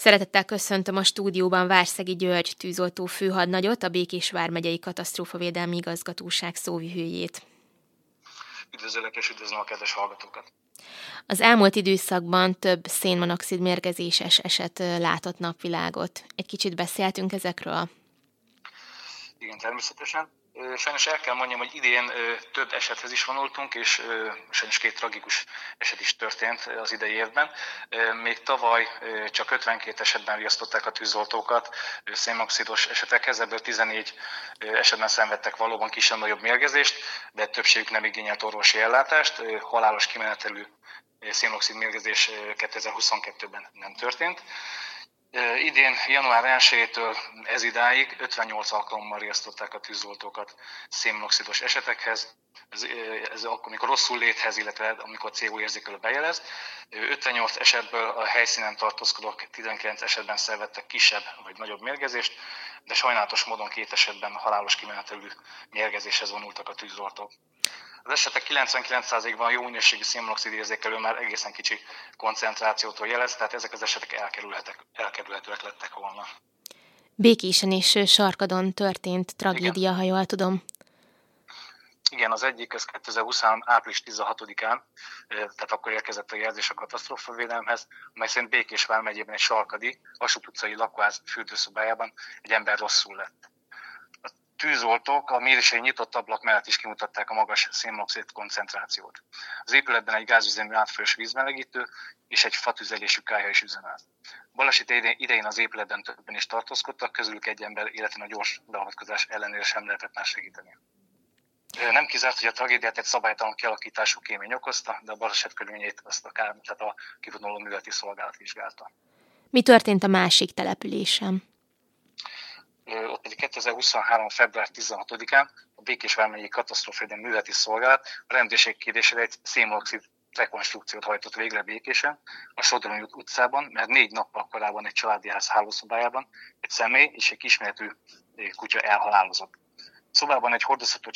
Szeretettel köszöntöm a stúdióban Várszegi György tűzoltó főhadnagyot, a Békés Vármegyei Katasztrófavédelmi Igazgatóság szóvihőjét. Üdvözöllek és üdvözlöm a kedves hallgatókat! Az elmúlt időszakban több szénmonoxid mérgezéses eset látott napvilágot. Egy kicsit beszéltünk ezekről? Igen, természetesen. Sajnos el kell mondjam, hogy idén több esethez is vonultunk, és sajnos két tragikus eset is történt az idei évben. Még tavaly csak 52 esetben riasztották a tűzoltókat szénmoxidos esetekhez, ebből 14 esetben szenvedtek valóban kisebb-nagyobb mérgezést, de többségük nem igényelt orvosi ellátást. Halálos kimenetelű szénoxid mérgezés 2022-ben nem történt. Idén, január 1-től ez idáig 58 alkalommal riasztották a tűzoltókat szénmonoxidos esetekhez, ez, ez akkor, amikor rosszul léthez, illetve amikor CO érzékelő bejelez. 58 esetből a helyszínen tartózkodók 19 esetben szenvedtek kisebb vagy nagyobb mérgezést, de sajnálatos módon két esetben halálos kimenetelű mérgezéshez vonultak a tűzoltók. Az esetek 99%-ban jó minőségű szénmonoxid érzékelő már egészen kicsi koncentrációtól jelez, tehát ezek az esetek elkerülhetőek lettek volna. Békésen és Sarkadon történt tragédia, Igen. ha jól tudom. Igen, az egyik, ez 2023. április 16-án, tehát akkor érkezett a jelzés a katasztrófavédelemhez, amely szerint Békés vármegyében egy sarkadi, Vasút utcai lakóház fürdőszobájában egy ember rosszul lett tűzoltók a mérései nyitott ablak mellett is kimutatták a magas szénmonoxid koncentrációt. Az épületben egy gázüzemű átfolyós vízmelegítő és egy fatüzelésű kája is üzemelt. Baleset idején az épületben többen is tartózkodtak, közülük egy ember életén a gyors beavatkozás ellenére sem lehetett már segíteni. Nem kizárt, hogy a tragédiát egy szabálytalan kialakítású kémény okozta, de a baleset körülményét azt a, kár, tehát a kivonuló műveleti szolgálat vizsgálta. Mi történt a másik településen? Ott egy 2023. február 16-án a Békés Vármegyi Katasztrófvédelmi Műveleti Szolgálat a rendőrség kérésére egy szénmonoxid rekonstrukciót hajtott végre Békésen, a Sodroni utcában, mert négy nappal korábban egy családi ház hálószobájában egy személy és egy kisméretű kutya elhalálozott. Szobában egy hordozható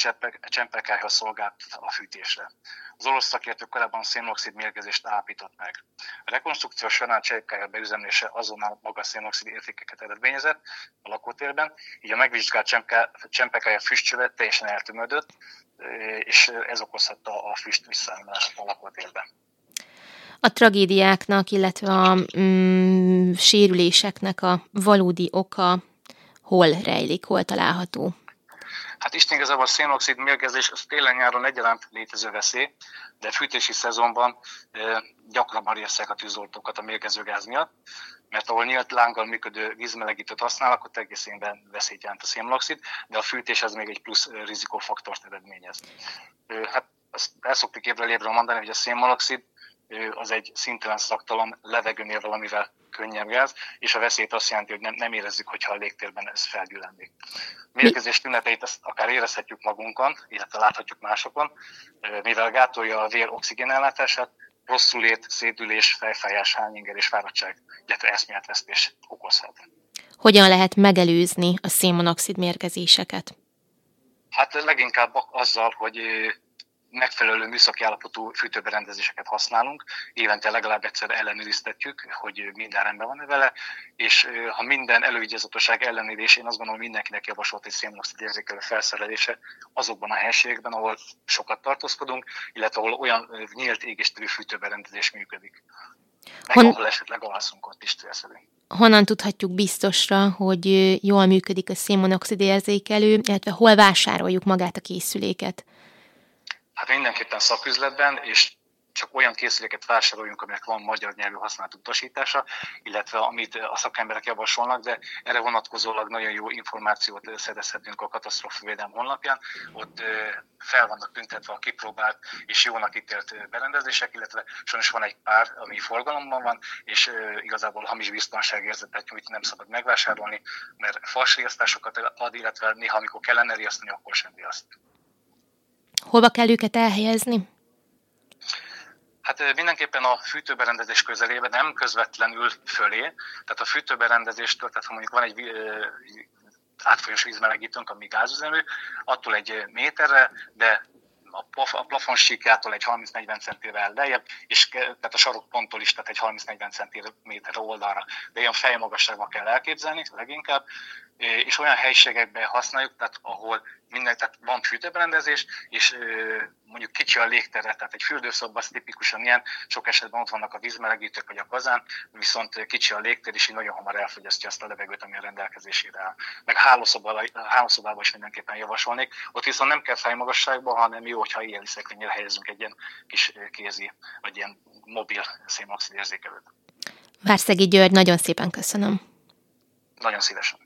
csempekályha szolgált a fűtésre. Az orosz szakértő korábban szénoxid mérgezést állapított meg. A rekonstrukció során csempekályha beüzemlése azonnal magas szénoxid értékeket eredményezett a lakótérben, így a megvizsgált csempekályha füstcsövet teljesen eltömödött, és ez okozhatta a füst visszaállást a lakótérben. A tragédiáknak, illetve a mm, sérüléseknek a valódi oka hol rejlik, hol található? Hát Isten igazából a szénoxid mérgezés az télen-nyáron egyaránt létező veszély, de fűtési szezonban gyakrabban riasztják a tűzoltókat a mérgező gáz miatt, mert ahol nyílt lánggal működő vízmelegítőt használnak, ott egész évben veszélyt jelent a szénmonoxid, de a fűtés az még egy plusz rizikófaktort eredményez. Hát azt el szoktuk évről évről mondani, hogy a szénmonoxid az egy szintelen szaktalan levegőnél valamivel könnyebb gáz, és a veszélyt azt jelenti, hogy nem, nem érezzük, hogyha a légtérben ez felgyülemlik. Mérgezés tüneteit azt akár érezhetjük magunkon, illetve láthatjuk másokon, mivel gátolja a vér oxigénellátását, rosszul ért, szédülés, fejfájás, hányinger és fáradtság, illetve eszméletvesztés okozhat. Hogyan lehet megelőzni a szénmonoxid mérgezéseket? Hát leginkább azzal, hogy megfelelő műszaki állapotú fűtőberendezéseket használunk, évente legalább egyszer ellenőriztetjük, hogy minden rendben van vele, és ha minden elővigyázatosság ellenőrzés, én azt gondolom, mindenkinek javasolt egy szénmonoxid érzékelő felszerelése azokban a helységekben, ahol sokat tartózkodunk, illetve ahol olyan nyílt égésterű fűtőberendezés működik. Meg Hon... ahol esetleg alszunk ott is célszerű. Honnan tudhatjuk biztosra, hogy jól működik a szénmonoxid érzékelő, illetve hol vásároljuk magát a készüléket? Hát mindenképpen szaküzletben, és csak olyan készüléket vásároljunk, aminek van magyar nyelvű használat utasítása, illetve amit a szakemberek javasolnak, de erre vonatkozólag nagyon jó információt szerezhetünk a katasztrófavédelem honlapján. Ott fel vannak tüntetve a kipróbált és jónak ítélt berendezések, illetve sajnos van egy pár, ami forgalomban van, és igazából hamis biztonságérzetet nyújt, nem szabad megvásárolni, mert falsriasztásokat ad, illetve néha, amikor kellene riasztani, akkor sem riaszt. Hova kell őket elhelyezni? Hát mindenképpen a fűtőberendezés közelében, nem közvetlenül fölé. Tehát a fűtőberendezéstől, tehát ha mondjuk van egy átfolyós vízmelegítőnk, ami gázüzemű, attól egy méterre, de a plafonsíkjától egy 30-40 centivel lejjebb, és tehát a sarokponttól is, tehát egy 30-40 cm oldalra, de ilyen fejmagasságban kell elképzelni leginkább, és olyan helyiségekben használjuk, tehát ahol minden, tehát van fűtőberendezés, és mondjuk kicsi a légtere, tehát egy fürdőszoba az tipikusan ilyen, sok esetben ott vannak a vízmelegítők vagy a kazán, viszont kicsi a légtér, és így nagyon hamar elfogyasztja azt a levegőt, ami a rendelkezésére áll. Meg hálószobában, hálószobában is mindenképpen javasolnék. Ott viszont nem kell fejmagasságban, hanem jó, hogyha ilyen szekrényre helyezünk egy ilyen kis kézi, vagy ilyen mobil szénoxid érzékelőt. Várszegi György, nagyon szépen köszönöm. Nagyon szívesen.